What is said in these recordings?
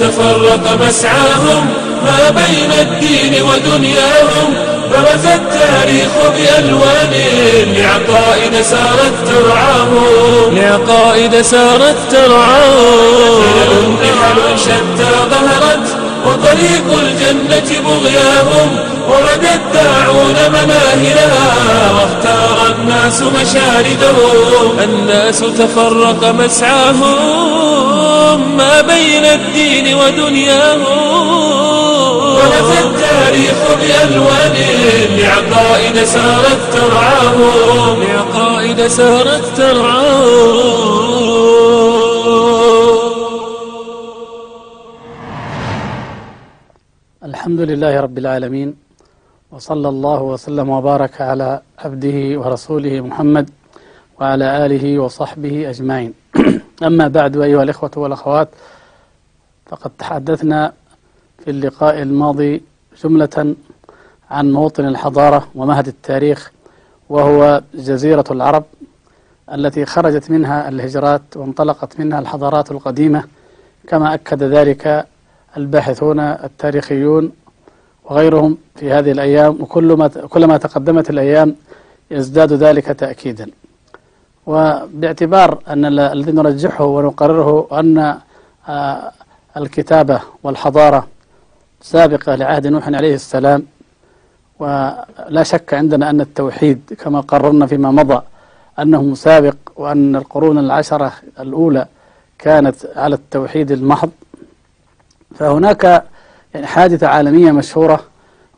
تفرق مسعاهم ما بين الدين ودنياهم برز التاريخ بألوان لعقائد سارت ترعاهم. لعقائد سارت ترعاهم. نحل شتى ظهرت وطريق الجنة بغياهم ورد الداعون مناهلها واختار الناس مشاردهم. الناس تفرق مسعاهم ما بين الدين ودنياهم. ولف التاريخ بألوان لعقائد سارت ترعاهم. لعقائد سارت ترعاهم. الحمد لله رب العالمين وصلى الله وسلم وبارك على عبده ورسوله محمد وعلى آله وصحبه أجمعين. أما بعد أيها الإخوة والأخوات فقد تحدثنا في اللقاء الماضي جملة عن موطن الحضارة ومهد التاريخ وهو جزيرة العرب التي خرجت منها الهجرات وانطلقت منها الحضارات القديمة كما أكد ذلك الباحثون التاريخيون وغيرهم في هذه الأيام وكلما كلما تقدمت الأيام يزداد ذلك تأكيدا. وباعتبار أن الذي نرجحه ونقرره أن آه، الكتابة والحضارة سابقة لعهد نوح عليه السلام ولا شك عندنا أن التوحيد كما قررنا فيما مضى أنه سابق وأن القرون العشرة الأولى كانت على التوحيد المحض. فهناك يعني حادثة عالمية مشهورة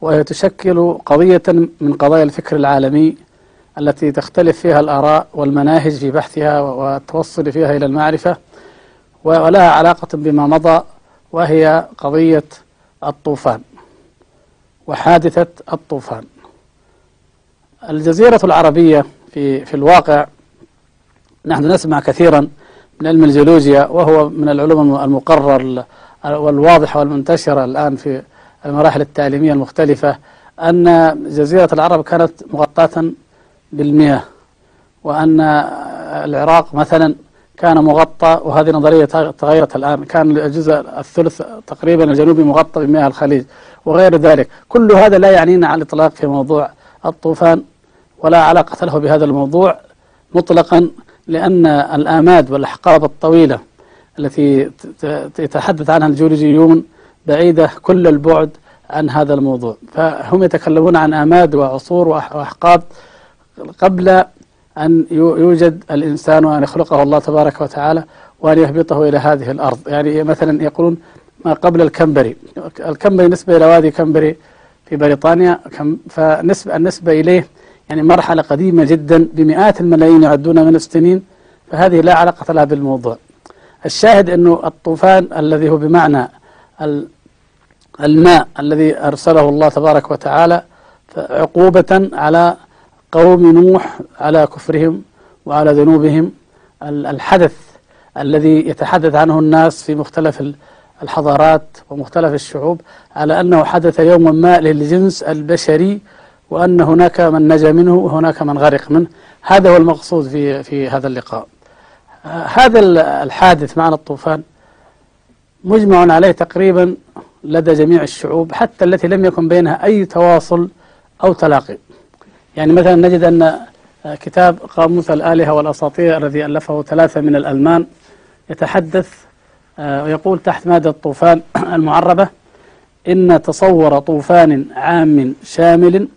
وهي تشكل قضية من قضايا الفكر العالمي التي تختلف فيها الآراء والمناهج في بحثها والتوصل فيها إلى المعرفة ولها علاقة بما مضى وهي قضية الطوفان وحادثة الطوفان. الجزيرة العربية في في الواقع نحن نسمع كثيرا من علم الجيولوجيا وهو من العلوم المقرر والواضحة والمنتشرة الآن في المراحل التعليمية المختلفة أن جزيرة العرب كانت مغطاة بالمياه وأن العراق مثلا كان مغطى وهذه نظرية تغيرت الآن. كان الجزء الثلث تقريبا الجنوبي مغطى بمياه الخليج وغير ذلك. كل هذا لا يعنينا على الإطلاق في موضوع الطوفان ولا علاقة له بهذا الموضوع مطلقا لأن الآماد والأحقاب الطويلة التي يتحدث عنها الجيولوجيون بعيدة كل البعد عن هذا الموضوع. فهم يتكلمون عن آماد وعصور وأحقاب قبل أن يوجد الإنسان وأن يخلقه الله تبارك وتعالى وأن يهبطه إلى هذه الأرض. يعني مثلا يقولون ما قبل الكمبري الكمبري نسبة إلى وادي كمبري في بريطانيا. فنسبة النسبة إليه يعني مرحلة قديمة جدا بمئات الملايين يعدون من السنين. فهذه لا علاقة لها بالموضوع. الشاهد أنه الطوفان الذي هو بمعنى الماء الذي أرسله الله تبارك وتعالى عقوبة على قوم نوح على كفرهم وعلى ذنوبهم. الحدث الذي يتحدث عنه الناس في مختلف الحضارات ومختلف الشعوب على أنه حدث يوما ما للجنس البشري وأن هناك من نجا منه وهناك من غرق منه. هذا هو المقصود في في هذا اللقاء. هذا الحادث معنى الطوفان مجمع عليه تقريبا لدى جميع الشعوب حتى التي لم يكن بينها أي تواصل أو تلاقي. يعني مثلا نجد أن كتاب قاموس الآلهة والأساطير الذي ألفه ثلاثة من الألمان يتحدث آه، ويقول تحت مادة الطوفان المعربة إن تصور طوفان عام شامل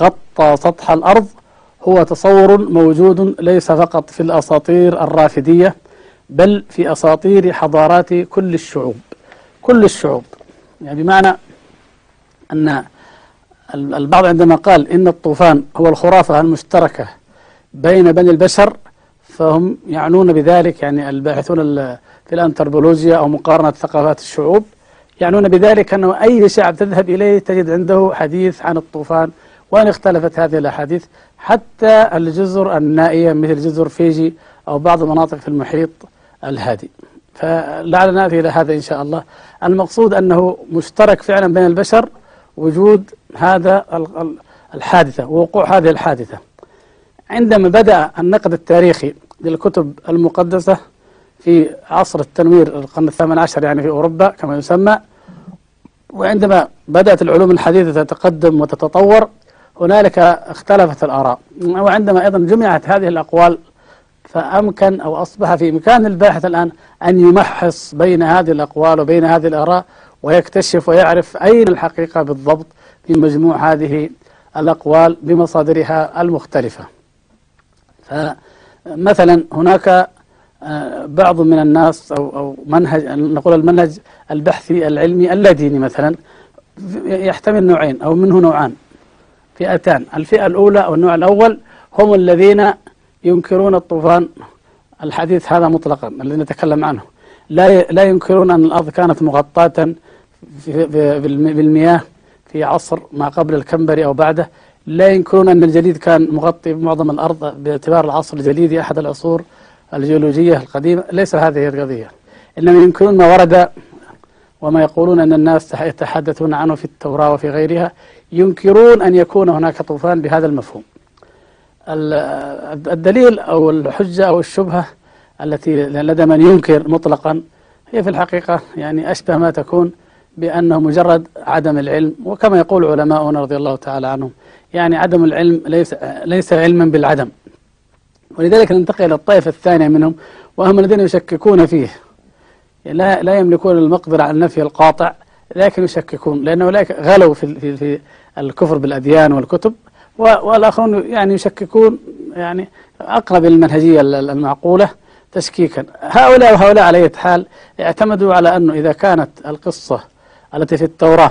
غطى سطح الأرض هو تصور موجود ليس فقط في الأساطير الرافدية بل في أساطير حضارات كل الشعوب. كل الشعوب. يعني بمعنى أن البعض عندما قال إن الطوفان هو الخرافة المشتركة بين بني البشر فهم يعنون بذلك يعني الباحثون في الأنثروبولوجيا أو مقارنة ثقافات الشعوب يعنون بذلك أنه أي شعب تذهب إليه تجد عنده حديث عن الطوفان وأن اختلفت هذه الأحاديث حتى الجزر النائية مثل جزر فيجي أو بعض المناطق في المحيط الهادي. فلعلنا نأتي إلى هذا إن شاء الله. المقصود أنه مشترك فعلا بين البشر وجود هذا الحادثة ووقوع هذه الحادثة. عندما بدأ النقد التاريخي للكتب المقدسة في عصر التنوير القرن الثامن عشر يعني في أوروبا كما يسمى وعندما بدأت العلوم الحديثة تتقدم وتتطور هنالك اختلفت الآراء. وعندما أيضا جمعت هذه الأقوال فأمكن أو أصبح في إمكان الباحث الآن أن يمحص بين هذه الأقوال وبين هذه الآراء ويكتشف ويعرف أين الحقيقة بالضبط في مجموع هذه الأقوال بمصادرها المختلفة. فمثلا هناك آه، بعض من الناس أو, أو منهج نقول المنهج البحثي العلمي اللاديني مثلا يحتمل نوعين أو منه نوعان. فئتان. الفئة الأولى أو النوع الأول هم الذين ينكرون الطوفان. الحديث هذا مطلقا الذي نتكلم عنه. لا لا ينكرون أن الأرض كانت مغطاة بالمياه في عصر ما قبل الكمبري أو بعده. لا ينكرون أن الجليد كان مغطي معظم الأرض باعتبار العصر الجليدي أحد العصور الجيولوجية القديمة. ليس هذه القضية. إنما ينكرون ما ورد وما يقولون أن الناس يتحدثون عنه في التوراة وفي غيرها ينكرون أن يكون هناك طوفان بهذا المفهوم. الدليل أو الحجة أو الشبهة التي لدى من ينكر مطلقا هي في الحقيقة يعني أشبه ما تكون بأنه مجرد عدم العلم وكما يقول علماؤنا رضي الله تعالى عنهم يعني عدم العلم ليس ليس علما بالعدم. ولذلك ننتقل إلى الطائفة الثانية منهم وهم الذين يشككون فيه. لا لا يملكون المقدرة على النفي القاطع لكن يشككون لأن أولئك غلوا في في في الكفر بالأديان والكتب والآخرون يعني يشككون يعني أقرب المنهجية المعقولة تشكيكا. هؤلاء وهؤلاء على أي حال اعتمدوا على أنه إذا كانت القصة التي في التوراة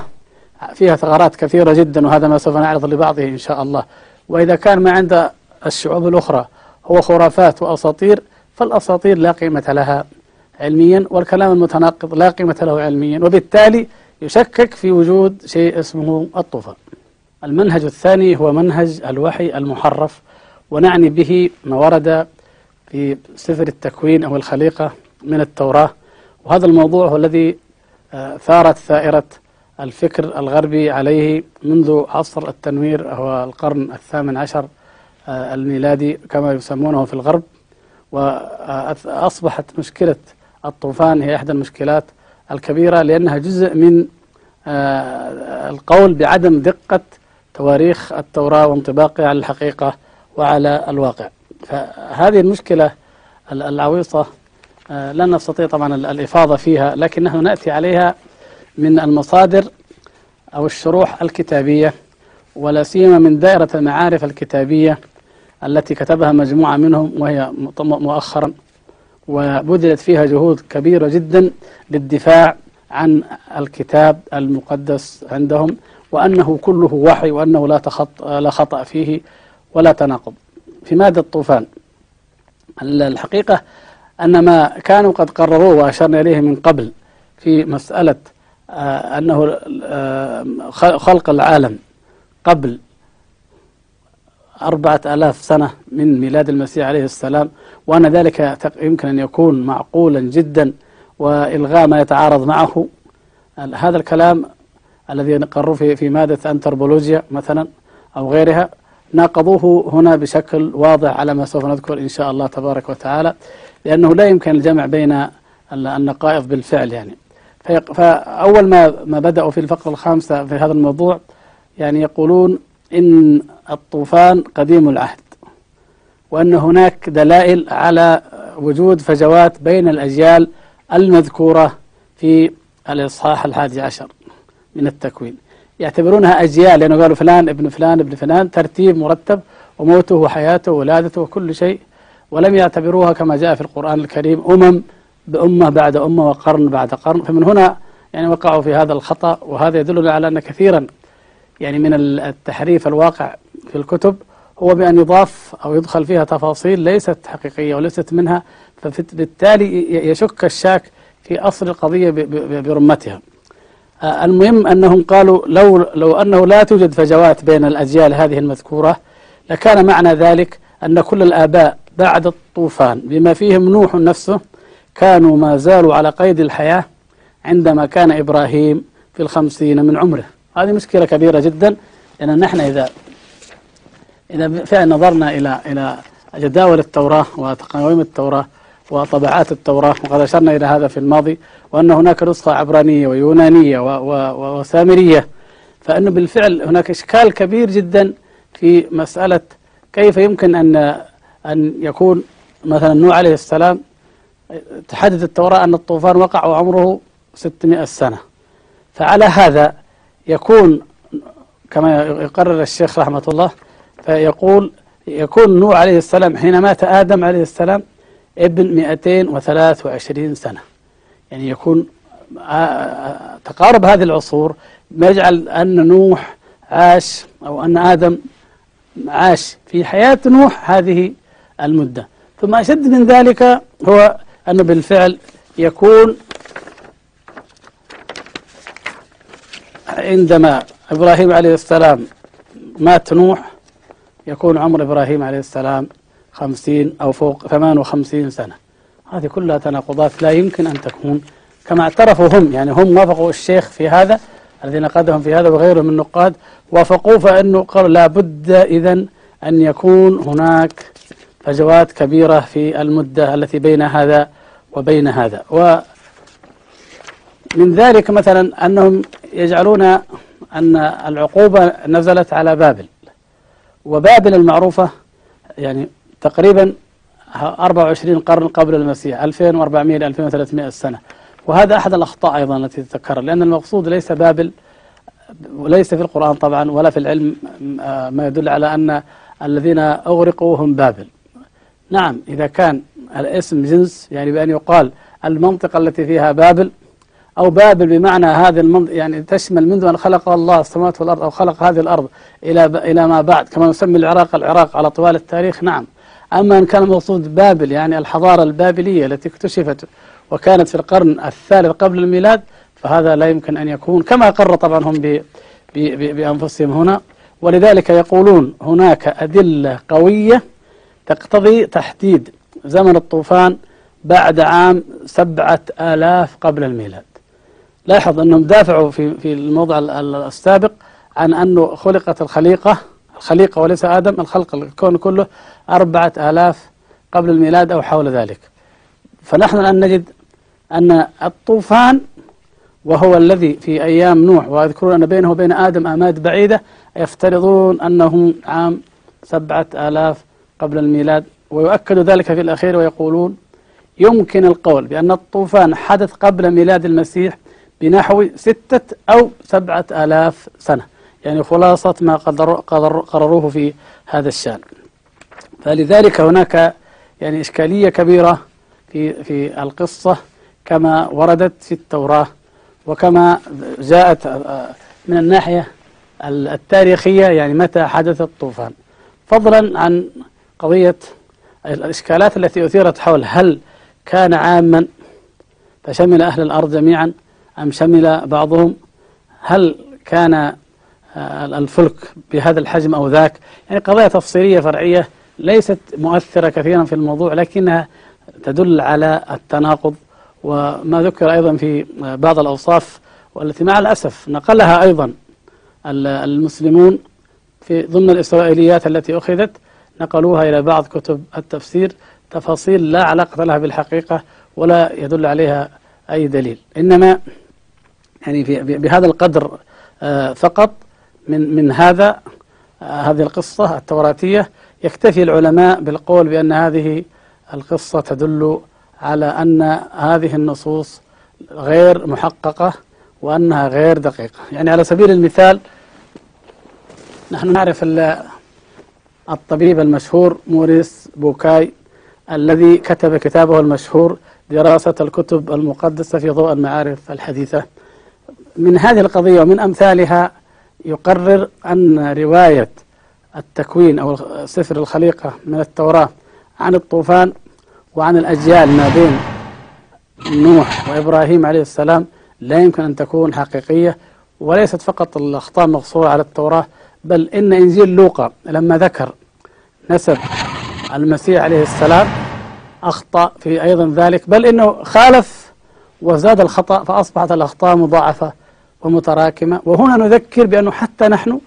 فيها ثغرات كثيرة جدا وهذا ما سوف نعرض لبعضه إن شاء الله وإذا كان ما عند الشعوب الأخرى هو خرافات وأساطير فالأساطير لا قيمة لها. علميا والكلام المتناقض لا قيمة له علميا وبالتالي يشكك في وجود شيء اسمه الطوفان المنهج الثاني هو منهج الوحي المحرف ونعني به ما ورد في سفر التكوين أو الخليقة من التوراة. وهذا الموضوع هو الذي آه، ثارت ثائرة الفكر الغربي عليه منذ عصر التنوير هو القرن الثامن عشر آه، الميلادي كما يسمونه في الغرب. وأصبحت مشكلة الطوفان هي إحدى المشكلات الكبيرة لأنها جزء من آه، القول بعدم دقة تواريخ التوراة وانطباقها على الحقيقة وعلى الواقع. فهذه المشكلة العويصة آه، لا نستطيع طبعا الإفاضة فيها لكن نحن نأتي عليها من المصادر أو الشروح الكتابية ولا سيما من دائرة المعارف الكتابية التي كتبها مجموعة منهم وهي مؤخرا وبذلت فيها جهود كبيرة جدا للدفاع عن الكتاب المقدس عندهم وأنه كله وحي وأنه لا, تخط لا خطأ فيه ولا تناقض. في مادة الطوفان الحقيقة أن ما كانوا قد قرروه وأشرنا إليه من قبل في مسألة آه، أنه آه، خلق العالم قبل أربعة آلاف سنة من ميلاد المسيح عليه السلام وأن ذلك يمكن أن يكون معقولا جدا وإلغاء ما يتعارض معه. هذا الكلام الذي نقروا في في مادة أنتربولوجيا مثلا أو غيرها ناقضوه هنا بشكل واضح على ما سوف نذكر إن شاء الله تبارك وتعالى لأنه لا يمكن الجمع بين النقائض بالفعل يعني. فأول ما ما بدأوا في الفقرة الخامسة في هذا الموضوع يعني يقولون إن الطوفان قديم العهد وأن هناك دلائل على وجود فجوات بين الأجيال المذكورة في الإصحاح الحادي عشر من التكوين. يعتبرونها أجيال لأنه قالوا فلان ابن فلان ابن فلان ترتيب مرتب وموته وحياته وولادته وكل شيء ولم يعتبروها كما جاء في القرآن الكريم أمم بأمة بعد أمة وقرن بعد قرن. فمن هنا يعني وقعوا في هذا الخطأ وهذا يدلنا على أن كثيرا يعني من التحريف الواقع في الكتب هو بأن يضاف أو يدخل فيها تفاصيل ليست حقيقية وليست منها فبالتالي يشك الشاك في أصل القضية برمتها. آه، المهم أنهم قالوا لو, لو أنه لا توجد فجوات بين الأجيال هذه المذكورة لكان معنى ذلك أن كل الآباء بعد الطوفان بما فيهم نوح نفسه كانوا ما زالوا على قيد الحياة عندما كان إبراهيم في الخمسين من عمره. هذه مشكلة كبيرة جدا لأن نحن إذا إذا فعلا نظرنا إلى إلى جداول التوراة وتقاويم التوراة وطبعات التوراة وقد أشرنا إلى هذا في الماضي وأن هناك نسخة عبرانية ويونانية وسامرية فأنه بالفعل هناك إشكال كبير جدا في مسألة كيف يمكن أن أن يكون مثلا نوح عليه السلام تحدث التوراة أن الطوفان وقع وعمره 600 سنة. فعلى هذا يكون كما يقرر الشيخ رحمة الله فيقول يكون نوح عليه السلام حين مات آدم عليه السلام ابن 223 سنة. يعني يكون تقارب هذه العصور ما يجعل أن نوح عاش أو أن آدم عاش في حياة نوح هذه المدة. ثم أشد من ذلك هو أنه بالفعل يكون عندما إبراهيم عليه السلام مات نوح يكون عمر إبراهيم عليه السلام خمسين أو فوق ثمان وخمسين سنة. هذه كلها تناقضات لا يمكن أن تكون كما اعترفوا هم يعني هم وافقوا الشيخ في هذا الذين نقدهم في هذا وغيرهم من النقاد وافقوا فأنه قالوا لابد إذا أن يكون هناك فجوات كبيرة في المدة التي بين هذا وبين هذا. ومن ذلك مثلا أنهم يجعلون أن العقوبة نزلت على بابل وبابل المعروفة يعني تقريبا 24 قرن قبل المسيح 2400 إلى 2300 سنة. وهذا أحد الأخطاء أيضا التي تتكرر لأن المقصود ليس بابل وليس في القرآن طبعا ولا في العلم ما يدل على أن الذين أغرقوا هم بابل. نعم إذا كان الاسم جنس يعني بأن يقال المنطقة التي فيها بابل أو بابل بمعنى هذه المنطقة يعني تشمل منذ أن خلق الله السماوات والأرض أو خلق هذه الأرض إلى إلى ما بعد كما نسمي العراق العراق على طوال التاريخ نعم. أما إن كان المقصود بابل يعني الحضارة البابلية التي اكتشفت وكانت في القرن الثالث قبل الميلاد فهذا لا يمكن أن يكون كما قر طبعا هم بأنفسهم هنا. ولذلك يقولون هناك أدلة قوية تقتضي تحديد زمن الطوفان بعد عام سبعة آلاف قبل الميلاد. لاحظ أنهم دافعوا في في الموضع السابق عن أنه خلقت الخليقة الخليقة وليس آدم الخلق الكون كله أربعة آلاف قبل الميلاد أو حول ذلك. فنحن الآن نجد أن الطوفان وهو الذي في أيام نوح ويذكرون أن بينه وبين آدم آماد بعيدة يفترضون أنه عام سبعة آلاف قبل الميلاد ويؤكد ذلك في الأخير ويقولون يمكن القول بأن الطوفان حدث قبل ميلاد المسيح بنحو ستة أو سبعة آلاف سنة. يعني خلاصة ما قرروه في هذا الشأن. فلذلك هناك يعني إشكالية كبيرة في في القصة كما وردت في التوراة وكما جاءت من الناحية التاريخية يعني متى حدث الطوفان. فضلا عن قضية الإشكالات التي أثيرت حول هل كان عاما فشمل أهل الأرض جميعا أم شمل بعضهم هل كان آه، الفلك بهذا الحجم أو ذاك؟ يعني قضايا تفصيلية فرعية ليست مؤثرة كثيرا في الموضوع لكنها تدل على التناقض وما ذكر أيضا في بعض الأوصاف والتي مع الأسف نقلها أيضا المسلمون في ضمن الإسرائيليات التي أخذت نقلوها إلى بعض كتب التفسير تفاصيل لا علاقة لها بالحقيقة ولا يدل عليها أي دليل. إنما يعني في بهذا القدر آه، فقط من من هذا آه، هذه القصة التوراتية. يكتفي العلماء بالقول بأن هذه القصة تدل على أن هذه النصوص غير محققة وأنها غير دقيقة. يعني على سبيل المثال نحن نعرف الطبيب المشهور موريس بوكاي الذي كتب كتابه المشهور دراسة الكتب المقدسة في ضوء المعارف الحديثة. من هذه القضية ومن أمثالها يقرر أن رواية التكوين أو سفر الخليقة من التوراة عن الطوفان وعن الأجيال ما بين نوح وإبراهيم عليه السلام لا يمكن أن تكون حقيقية وليست فقط الأخطاء مقصورة على التوراة بل إن إنجيل لوقا لما ذكر نسب المسيح عليه السلام أخطأ في أيضا ذلك بل إنه خالف وزاد الخطأ فأصبحت الأخطاء مضاعفة. ومتراكمة. وهنا نذكر بأنه حتى نحن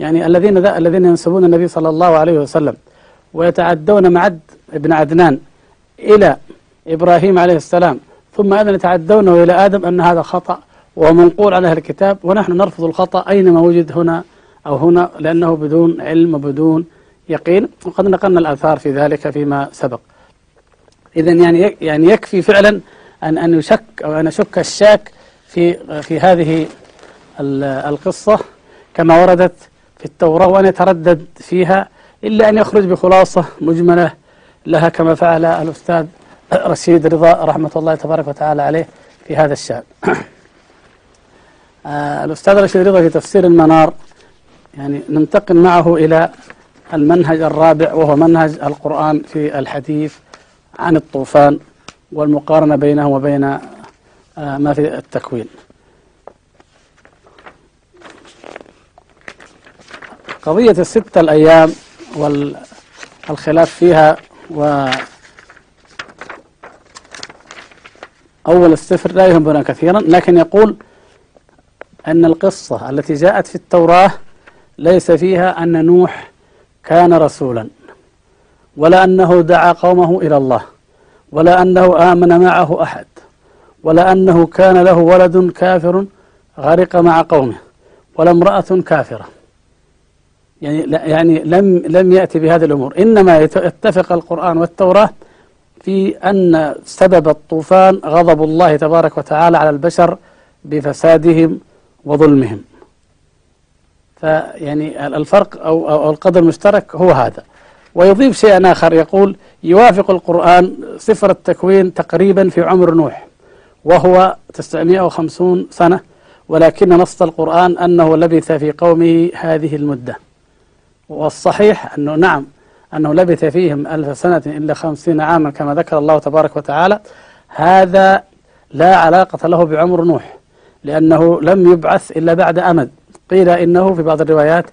يعني الذين الذين ينسبون النبي صلى الله عليه وسلم ويتعدون معد ابن عدنان إلى إبراهيم عليه السلام ثم أيضا يتعدونه إلى آدم أن هذا خطأ ومنقول عن أهل الكتاب ونحن نرفض الخطأ أينما وجد هنا أو هنا لأنه بدون علم وبدون يقين. وقد نقلنا الآثار في ذلك فيما سبق. إذا يعني يعني يكفي فعلا أن أن يشك أو أن يشك الشاك في في هذه القصة كما وردت في التوراة وأن يتردد فيها إلا أن يخرج بخلاصة مجملة لها كما فعل الأستاذ رشيد رضا رحمة الله تبارك وتعالى عليه في هذا الشأن. آه، الأستاذ رشيد رضا في تفسير المنار يعني ننتقل معه إلى المنهج الرابع وهو منهج القرآن في الحديث عن الطوفان والمقارنة بينه وبين ما في التكوين. قضية الستة الأيام والخلاف فيها و أول السفر لا يهمنا كثيرا لكن يقول أن القصة التي جاءت في التوراة ليس فيها أن نوح كان رسولا ولا أنه دعا قومه إلى الله ولا أنه آمن معه أحد. ولا أنه كان له ولد كافر غرق مع قومه ولا امرأة كافرة. يعني يعني لم لم يأتي بهذه الأمور. إنما يتفق القرآن والتوراة في أن سبب الطوفان غضب الله تبارك وتعالى على البشر بفسادهم وظلمهم. فيعني الفرق أو, أو القدر المشترك هو هذا. ويضيف شيئا آخر يقول يوافق القرآن صفر التكوين تقريبا في عمر نوح. وهو 950 سنة ولكن نص القرآن أنه لبث في قومه هذه المدة. والصحيح أنه نعم أنه لبث فيهم ألف سنة إلا خمسين عاما كما ذكر الله تبارك وتعالى. هذا لا علاقة له بعمر نوح لأنه لم يبعث إلا بعد أمد. قيل إنه في بعض الروايات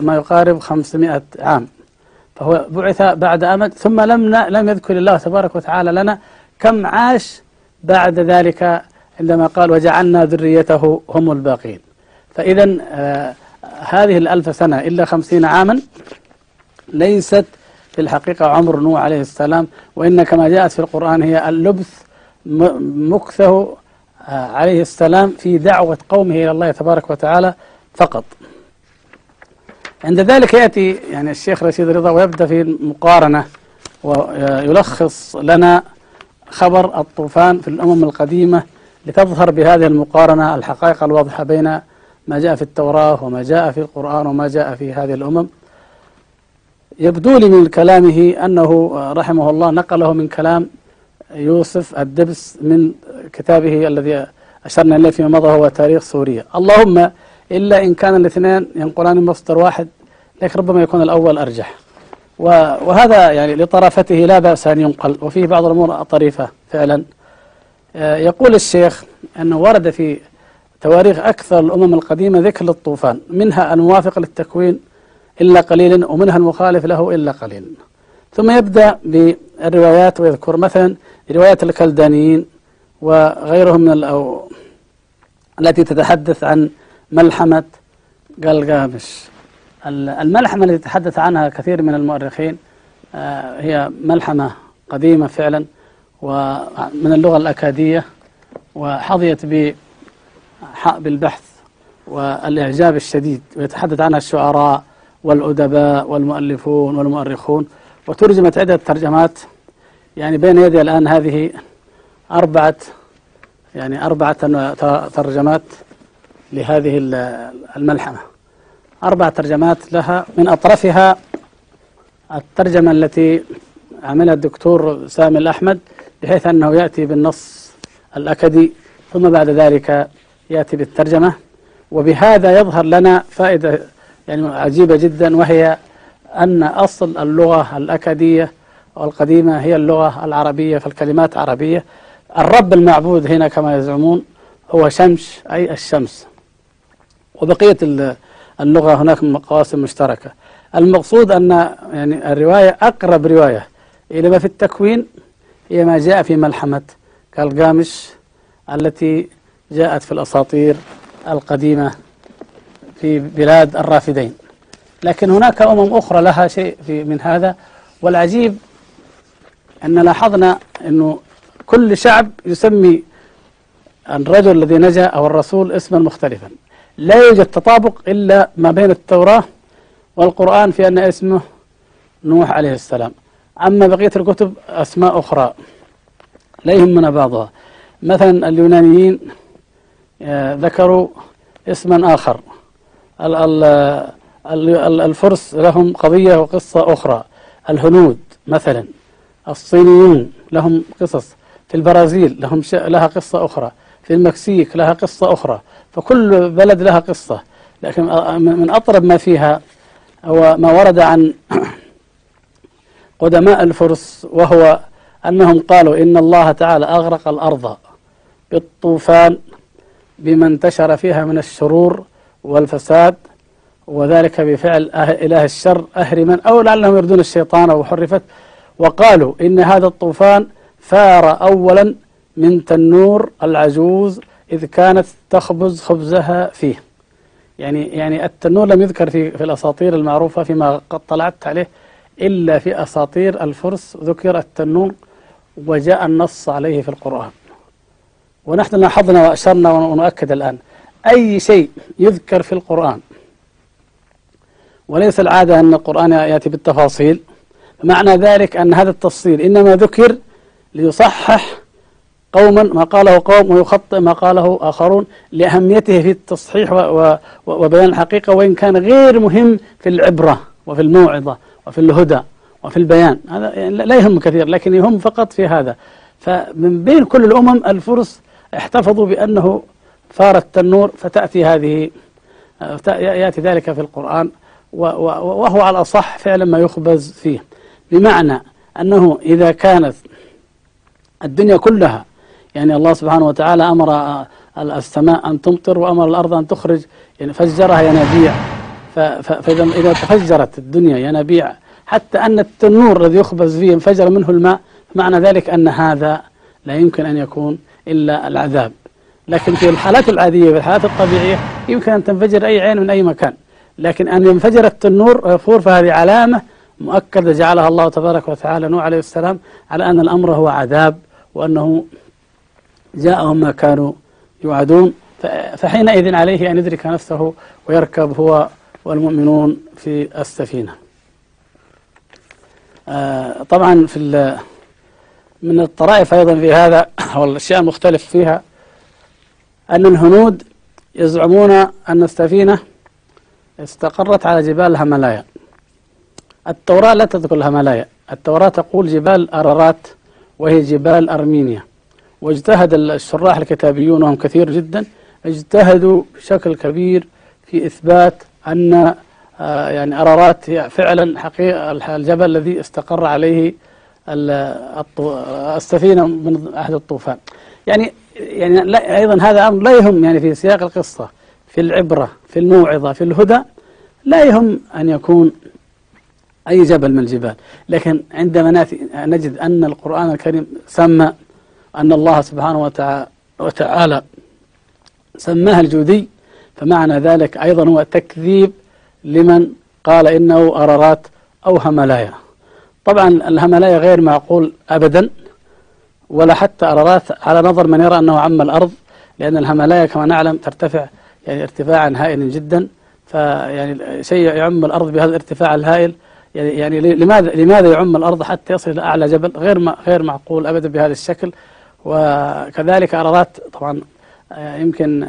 ما يقارب خمسمائة عام. فهو بعث بعد أمد ثم لم لم يذكر الله تبارك وتعالى لنا كم عاش بعد ذلك عندما قال وجعلنا ذريته هم الباقين. فإذا آه هذه الألف سنة إلا خمسين عاما ليست في الحقيقة عمر نوح عليه السلام وإن كما جاءت في القرآن هي اللبث مكثه آه، عليه السلام في دعوة قومه إلى الله تبارك وتعالى فقط. عند ذلك يأتي يعني الشيخ رشيد رضا ويبدأ في المقارنة ويلخص لنا خبر الطوفان في الأمم القديمة لتظهر بهذه المقارنة الحقائق الواضحة بين ما جاء في التوراة وما جاء في القرآن وما جاء في هذه الأمم. يبدو لي من كلامه أنه رحمه الله نقله من كلام يوسف الدبس من كتابه الذي أشرنا إليه فيما مضى هو تاريخ سوريا. اللهم إلا إن كان الاثنين ينقلان مصدر واحد لكن ربما يكون الأول أرجح. وهذا يعني لطرافته لا بأس أن ينقل وفيه بعض الأمور طريفة فعلا. آه، يقول الشيخ أنه ورد في تواريخ أكثر الأمم القديمة ذكر للطوفان منها الموافق للتكوين إلا قليلا ومنها المخالف له إلا قليلا. ثم يبدأ بالروايات ويذكر مثلا روايات الكلدانيين وغيرهم من الأو التي تتحدث عن ملحمة قلقامش الملحمة التي تحدث عنها كثير من المؤرخين آه، هي ملحمة قديمة فعلا ومن اللغة الأكادية وحظيت بالبحث والإعجاب الشديد ويتحدث عنها الشعراء والأدباء والمؤلفون والمؤرخون وترجمت عدة ترجمات. يعني بين يدي الآن هذه أربعة يعني أربعة ترجمات لهذه الملحمة. أربع ترجمات لها. من أطرفها الترجمة التي عملها الدكتور سامي الأحمد بحيث أنه يأتي بالنص الأكدي ثم بعد ذلك يأتي بالترجمة. وبهذا يظهر لنا فائدة يعني عجيبة جدا وهي أن أصل اللغة الأكدية والقديمة هي اللغة العربية فالكلمات عربية. الرب المعبود هنا كما يزعمون هو شمس أي الشمس. وبقية اللغة هناك مقاسم مشتركة. المقصود أن يعني الرواية أقرب رواية إلى ما في التكوين هي ما جاء في ملحمة كالقامش التي جاءت في الأساطير القديمة في بلاد الرافدين. لكن هناك أمم أخرى لها شيء في من هذا والعجيب أن لاحظنا أنه كل شعب يسمي الرجل الذي نجا أو الرسول اسما مختلفا. لا يوجد تطابق إلا ما بين التوراة والقرآن في أن اسمه نوح عليه السلام. أما بقية الكتب أسماء أخرى لا يهمنا بعضها. مثلا اليونانيين آه، ذكروا اسما آخر. الفرس لهم قضية وقصة أخرى. الهنود مثلا الصينيون لهم قصص. في البرازيل لهم لها قصة أخرى. في المكسيك لها قصة أخرى. فكل بلد لها قصة. لكن من أطرب ما فيها هو ما ورد عن قدماء الفرس وهو أنهم قالوا إن الله تعالى أغرق الأرض بالطوفان بما انتشر فيها من الشرور والفساد وذلك بفعل إله الشر أهرما أو لعلهم يردون الشيطان أو حرفت وقالوا إن هذا الطوفان ثار أولا من تنور العجوز إذ كانت تخبز خبزها فيه. يعني يعني التنور لم يذكر في في الأساطير المعروفة فيما قد طلعت عليه إلا في أساطير الفرس ذكر التنور وجاء النص عليه في القرآن. ونحن لاحظنا وأشرنا ونؤكد الآن أي شيء يذكر في القرآن. وليس العادة أن القرآن يأتي بالتفاصيل. معنى ذلك أن هذا التفصيل إنما ذكر ليصحح قوما ما قاله قوم ويخطئ ما قاله آخرون لأهميته في التصحيح وبيان الحقيقة وإن كان غير مهم في العبرة وفي الموعظة وفي الهدى وفي البيان. هذا يعني لا يهم كثير لكن يهم فقط في هذا. فمن بين كل الأمم الفرس احتفظوا بأنه فار التنور فتأتي هذه يأتي ذلك في القرآن وهو على الأصح فعلا ما يخبز فيه. بمعنى أنه إذا كانت الدنيا كلها يعني الله سبحانه وتعالى أمر السماء أن تمطر وأمر الأرض أن تخرج يعني فجرها ينابيع. فإذا إذا تفجرت الدنيا ينابيع. حتى أن التنور الذي يخبز فيه انفجر منه الماء معنى ذلك أن هذا لا يمكن أن يكون إلا العذاب. لكن في الحالات العادية في الحالات الطبيعية يمكن أن تنفجر أي عين من أي مكان. لكن أن ينفجر التنور ويفور فهذه علامة مؤكدة جعلها الله تبارك وتعالى نوح عليه السلام على أن الأمر هو عذاب وأنه جاءهم ما كانوا يوعدون. فحينئذ عليه أن يدرك نفسه ويركب هو والمؤمنون في السفينة. آه، طبعا في من الطرائف أيضا في هذا أو الأشياء المختلف فيها أن الهنود يزعمون أن السفينة استقرت على جبال الهملايا. التوراة لا تذكر الهملايا. التوراة تقول جبال أرارات وهي جبال أرمينيا. واجتهد الشراح الكتابيون وهم كثير جدا اجتهدوا بشكل كبير في إثبات أن آه، يعني أرارات هي فعلا حقيقة الجبل الذي استقر عليه السفينة من أحد الطوفان. يعني يعني لا أيضا هذا أمر لا يهم يعني في سياق القصة في العبرة في الموعظة في الهدى لا يهم أن يكون أي جبل من الجبال. لكن عندما نجد أن القرآن الكريم سمى أن الله سبحانه وتعالى سماها الجودي فمعنى ذلك أيضا هو تكذيب لمن قال إنه أرارات أو هملايا. طبعا الهملايا غير معقول أبدا ولا حتى أرارات على نظر من يرى أنه عم الأرض لأن الهملايا كما نعلم ترتفع يعني ارتفاعا هائلا جدا فيعني شيء يعم الأرض بهذا الارتفاع الهائل. يعني يعني لماذا لماذا يعم الأرض حتى يصل إلى أعلى جبل؟ غير غير معقول أبدا بهذا الشكل. وكذلك أرارات طبعا آه، يمكن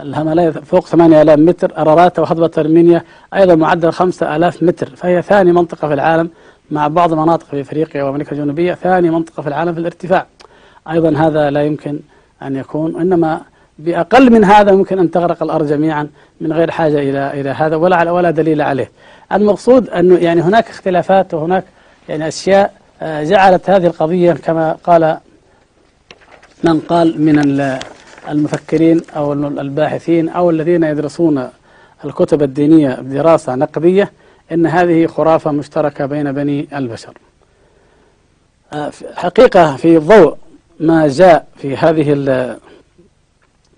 الهملايا فوق 8000 متر أرارات وهضبة أرمينيا أيضا معدل 5000 متر فهي ثاني منطقة في العالم مع بعض المناطق في أفريقيا وأمريكا الجنوبية ثاني منطقة في العالم في الارتفاع. أيضا هذا لا يمكن أن يكون إنما بأقل من هذا ممكن أن تغرق الأرض جميعا من غير حاجة إلى إلى هذا ولا ولا دليل عليه. المقصود أنه يعني هناك اختلافات وهناك يعني أشياء آه، جعلت هذه القضية كما قال من قال من المفكرين أو الباحثين أو الذين يدرسون الكتب الدينية بدراسة نقدية أن هذه خرافة مشتركة بين بني البشر. آه، حقيقة في ضوء ما جاء في هذه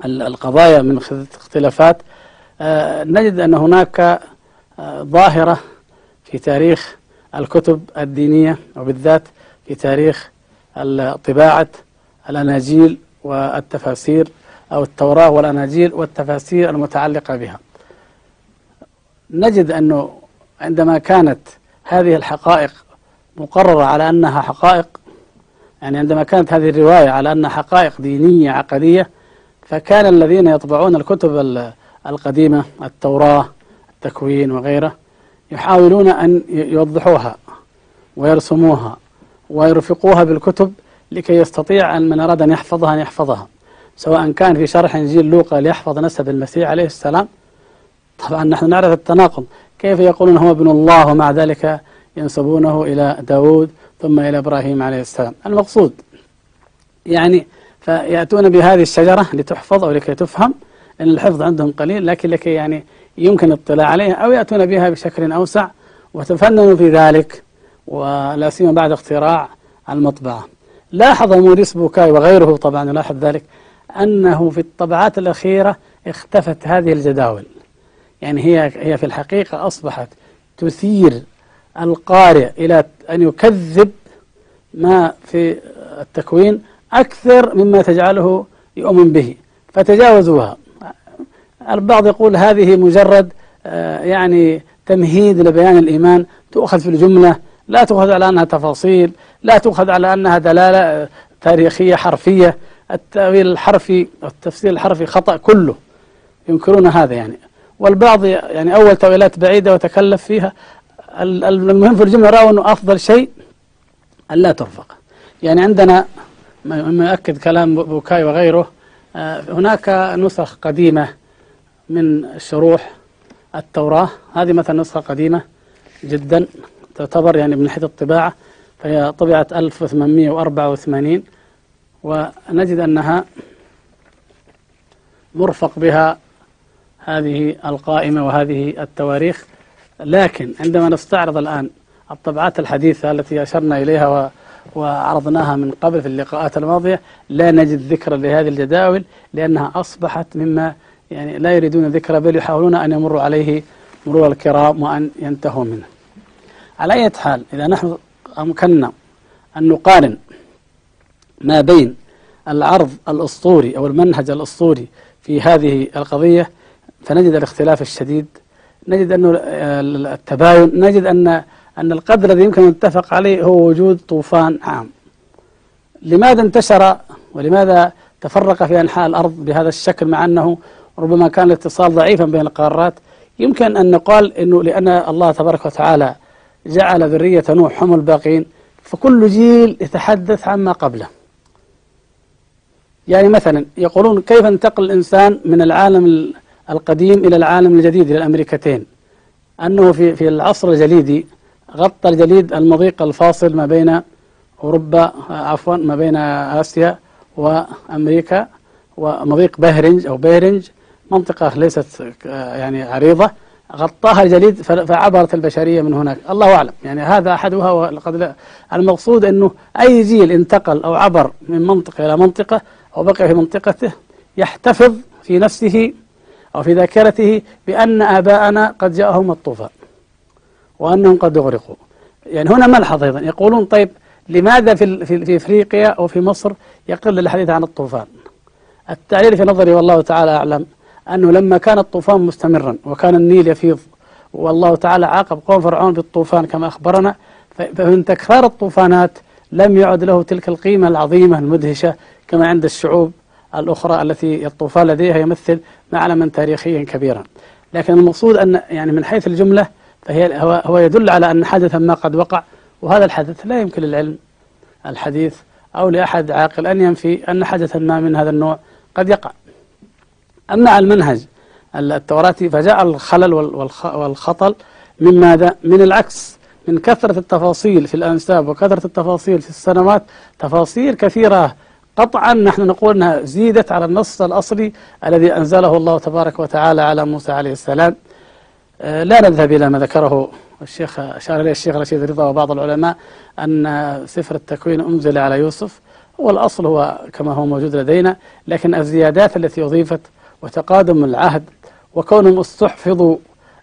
القضايا من اختلافات آه، نجد أن هناك آه، ظاهرة في تاريخ الكتب الدينية وبالذات في تاريخ طباعة الأناجيل والتفاسير أو التوراة والأناجيل والتفاسير المتعلقة بها. نجد أنه عندما كانت هذه الحقائق مقررة على أنها حقائق يعني عندما كانت هذه الرواية على أنها حقائق دينية عقدية فكان الذين يطبعون الكتب القديمة التوراة التكوين وغيره يحاولون أن يوضحوها ويرسموها ويرفقوها بالكتب لكي يستطيع أن من أراد أن يحفظها أن يحفظها. سواء كان في شرح إنجيل لوقا ليحفظ نسب المسيح عليه السلام. طبعا نحن نعرف التناقض. كيف يقولون هو ابن الله ومع ذلك ينسبونه إلى داود ثم إلى إبراهيم عليه السلام؟ المقصود يعني فيأتون بهذه الشجرة لتحفظ أو لكي تفهم لأن الحفظ عندهم قليل لكن لكي يعني يمكن الاطلاع عليها أو يأتون بها بشكل أوسع وتفننوا في ذلك ولا سيما بعد اختراع المطبعة. لاحظ موريس بوكاي وغيره طبعا يلاحظ ذلك أنه في الطبعات الأخيرة اختفت هذه الجداول. يعني هي هي في الحقيقة أصبحت تثير القارئ إلى أن يكذب ما في التكوين أكثر مما تجعله يؤمن به فتجاوزوها. البعض يقول هذه مجرد آه، يعني تمهيد لبيان الإيمان تؤخذ في الجملة لا تؤخذ على أنها تفاصيل. لا تؤخذ على أنها دلالة تاريخية حرفية. التأويل الحرفي التفسير الحرفي خطأ كله. ينكرون هذا يعني. والبعض يعني أول تأويلات بعيدة وتكلف فيها. المهم في الجملة رأوا أنه أفضل شيء أن لا ترفق. يعني عندنا مما يؤكد كلام بوكاي وغيره آه، هناك نسخ قديمة من شروح التوراة. هذه مثلا نسخة قديمة جدا تعتبر يعني من ناحية الطباعة. فهي طبعت 1884 ونجد أنها مرفق بها هذه القائمة وهذه التواريخ. لكن عندما نستعرض الآن الطبعات الحديثة التي أشرنا إليها وعرضناها من قبل في اللقاءات الماضية لا نجد ذكرا لهذه الجداول لأنها أصبحت مما يعني لا يريدون ذكر بل يحاولون أن يمروا عليه مرور الكرام وأن ينتهوا منه. على أي حال إذا نحن أمكننا أن نقارن ما بين العرض الأسطوري أو المنهج الأسطوري في هذه القضية فنجد الاختلاف الشديد نجد أنه التباين نجد أن أن القدر الذي يمكن أن نتفق عليه هو وجود طوفان عام. لماذا انتشر ولماذا تفرق في أنحاء الأرض بهذا الشكل مع أنه ربما كان الاتصال ضعيفا بين القارات يمكن أن نقال أنه لأن الله تبارك وتعالى جعل ذرية نوح هم الباقين فكل جيل يتحدث عما قبله. يعني مثلا يقولون كيف انتقل الإنسان من العالم القديم إلى العالم الجديد إلى الأمريكتين أنه في في العصر الجليدي غطى الجليد المضيق الفاصل ما بين أوروبا عفوا ما بين آسيا وأمريكا ومضيق بهرنج أو بيرنج منطقة ليست يعني عريضة. غطاها الجليد فعبرت البشرية من هناك. الله أعلم. يعني هذا أحدها وقد المقصود أنه أي جيل انتقل أو عبر من منطقة إلى منطقة أو بقي في منطقته يحتفظ في نفسه أو في ذاكرته بأن آباءنا قد جاءهم الطوفان وأنهم قد أغرقوا. يعني هنا ملحظ أيضا. يقولون طيب لماذا في, في, في إفريقيا أو في مصر يقل الحديث عن الطوفان؟ التعليل في نظري والله تعالى أعلم. أنه لما كان الطوفان مستمرا وكان النيل يفيض والله تعالى عاقب قوم فرعون بالطوفان كما أخبرنا فمن تكرار الطوفانات لم يعد له تلك القيمة العظيمة المدهشة كما عند الشعوب الأخرى التي الطوفان لديها يمثل معلما تاريخيا كبيرا. لكن المقصود أن يعني من حيث الجملة فهي هو, يدل على أن حدثا ما قد وقع وهذا الحدث لا يمكن للعلم الحديث أو لأحد عاقل أن ينفي أن حدثا ما من هذا النوع قد يقع. أما المنهج التوراتي فجاء الخلل والخطل من ماذا؟ من العكس من كثرة التفاصيل في الأنساب وكثرة التفاصيل في السنوات تفاصيل كثيرة. قطعا نحن نقول أنها زيدت على النص الأصلي الذي أنزله الله تبارك وتعالى على موسى عليه السلام. آه، لا نذهب إلى ما ذكره الشيخ أشار إليه الشيخ رشيد رضا وبعض العلماء أن سفر التكوين أنزل على يوسف. والأصل هو كما هو موجود لدينا لكن الزيادات التي أضيفت وتقادم العهد وكونهم استحفظوا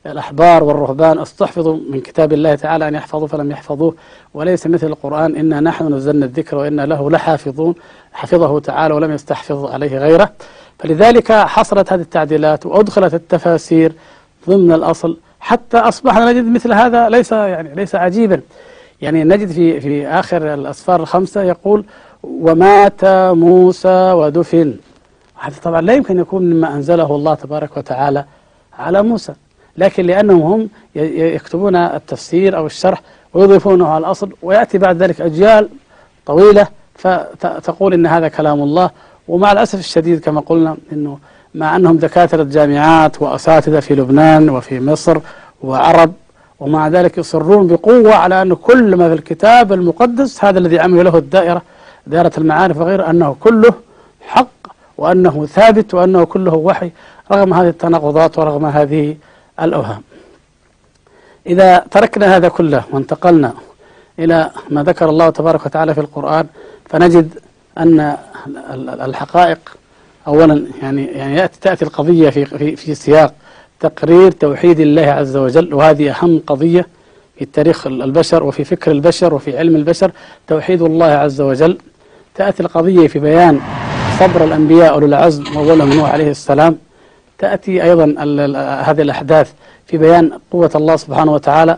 الأحبار والرهبان استحفظوا من كتاب الله تعالى أن يحفظوا فلم يحفظوه وليس مثل القرآن إنا نحن نزلنا الذكر وإنا له لحافظون حفظه تعالى ولم يستحفظ عليه غيره. فلذلك حصلت هذه التعديلات وأدخلت التفاسير ضمن الأصل حتى أصبحنا نجد مثل هذا ليس يعني ليس عجيبا. يعني نجد في في آخر الأسفار الخمسة يقول ومات موسى ودفن. هذا طبعا لا يمكن يكون مما أنزله الله تبارك وتعالى على موسى لكن لأنهم هم يكتبون التفسير أو الشرح ويضيفونه على الأصل ويأتي بعد ذلك أجيال طويلة فتقول إن هذا كلام الله ومع الأسف الشديد كما قلنا أنه مع أنهم دكاترة جامعات وأساتذة في لبنان وفي مصر وعرب ومع ذلك يصرون بقوة على أن كل ما في الكتاب المقدس هذا الذي عمل له الدائرة دائرة المعارف وغيره أنه كله حق وأنه ثابت وأنه كله وحي رغم هذه التناقضات ورغم هذه الأوهام. إذا تركنا هذا كله وانتقلنا إلى ما ذكر الله تبارك وتعالى في القرآن فنجد أن الحقائق أولا يعني يعني تأتي القضية في في في سياق تقرير توحيد الله عز وجل وهذه أهم قضية في تاريخ البشر وفي فكر البشر وفي علم البشر توحيد الله عز وجل. تأتي القضية في بيان صبر الأنبياء أولو العزم وأولهم نوح عليه السلام. تأتي أيضا هذه الأحداث في بيان قوة الله سبحانه وتعالى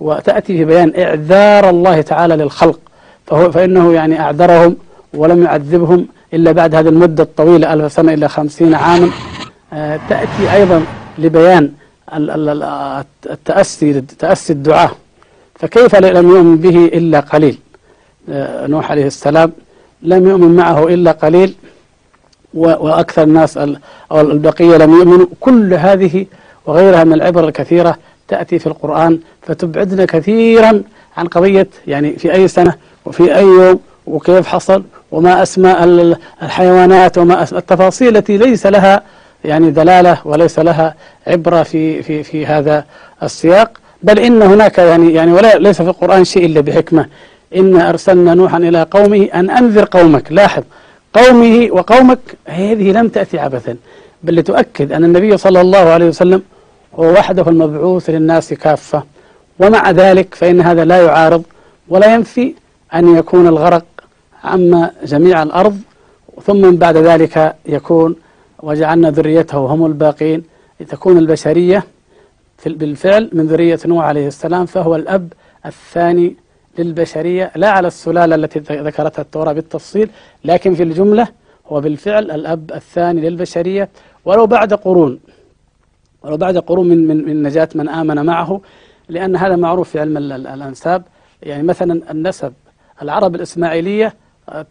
وتأتي في بيان إعذار الله تعالى للخلق. فهو فإنه يعني أعذرهم ولم يعذبهم إلا بعد هذه المدة الطويلة ألف سنة إلى خمسين عاما. آه، تأتي أيضا لبيان التأسي تأسي الدعاء. فكيف لم يؤمن به إلا قليل؟ آه، نوح عليه السلام لم يؤمن معه إلا قليل. وأكثر الناس أو البقية لم يؤمنوا. كل هذه وغيرها من العبر الكثيرة تأتي في القرآن فتبعدنا كثيرا عن قضية يعني في أي سنة وفي أي يوم وكيف حصل وما أسماء الحيوانات وما أسماء التفاصيل التي ليس لها يعني دلالة وليس لها عبرة في في في هذا السياق. بل إن هناك يعني يعني ولا ليس في القرآن شيء إلا بحكمة. إن أرسلنا نوحا إلى قومه أن أنذر قومك. لاحظ قومه وقومك هذه لم تأتي عبثا. بل لتؤكد أن النبي صلى الله عليه وسلم هو وحده المبعوث للناس كافة. ومع ذلك فإن هذا لا يعارض ولا ينفي أن يكون الغرق عم جميع الأرض. ثم بعد ذلك يكون وجعلنا ذريته هم الباقين تكون البشرية بالفعل من ذرية نوح عليه السلام فهو الأب الثاني للبشرية لا على السلالة التي ذكرتها التوراة بالتفصيل لكن في الجملة هو بالفعل الأب الثاني للبشرية ولو بعد قرون ولو بعد قرون من, من, من نجاة من آمن معه لأن هذا معروف في علم الأنساب. يعني مثلا النسب العرب الإسماعيلية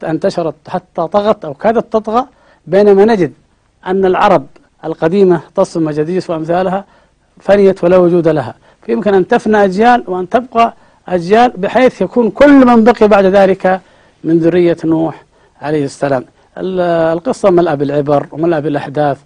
انتشرت حتى طغت أو كادت تطغى بينما نجد أن العرب القديمة تصم مجديس وأمثالها فنيت ولا وجود لها. فيمكن أن تفنى أجيال وأن تبقى أجيال بحيث يكون كل من بقي بعد ذلك من ذرية نوح عليه السلام. القصة ملأة بالعبر وملأة بالأحداث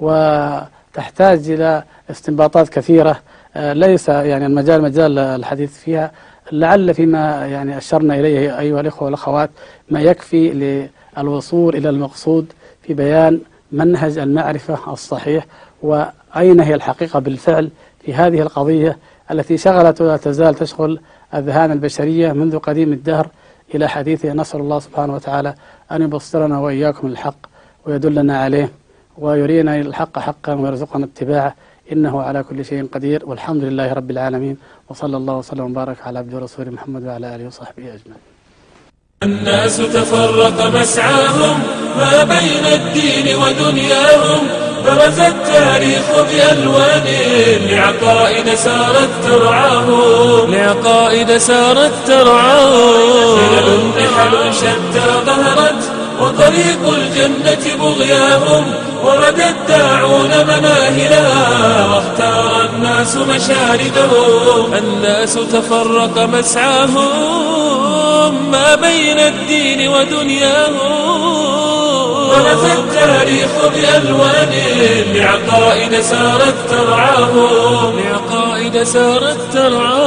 وتحتاج إلى استنباطات كثيرة. آه، ليس يعني المجال مجال الحديث فيها. لعل فيما يعني أشرنا إليه أيها الإخوة والأخوات ما يكفي للوصول إلى المقصود في بيان منهج المعرفة الصحيح وأين هي الحقيقة بالفعل في هذه القضية التي شغلت ولا تزال تشغل أذهان البشرية منذ قديم الدهر إلى حديثه نسأل الله سبحانه وتعالى أن يبصرنا وإياكم الحق ويدلنا عليه ويرينا الحق حقا ويرزقنا اتباعه إنه على كل شيء قدير والحمد لله رب العالمين وصلى الله وسلم وبارك على عبد ورسول محمد وعلى آله وصحبه أجمعين. الناس تفرق مسعاهم ما بين الدين ودنياهم. برز التاريخ بألوان لعقائد سارت ترعاهم لعقائد سارت ترعاهم خلل نحل شتى ظهرت وطريق الجنة بغياهم ورد الداعون مناهلا واختار الناس مشاردهم. الناس تفرق مسعاهم ما بين الدين ودنياهم. ورث التاريخ بألوان لعقائد سارت ترعاهم. لعقائد سارت ترعاهم.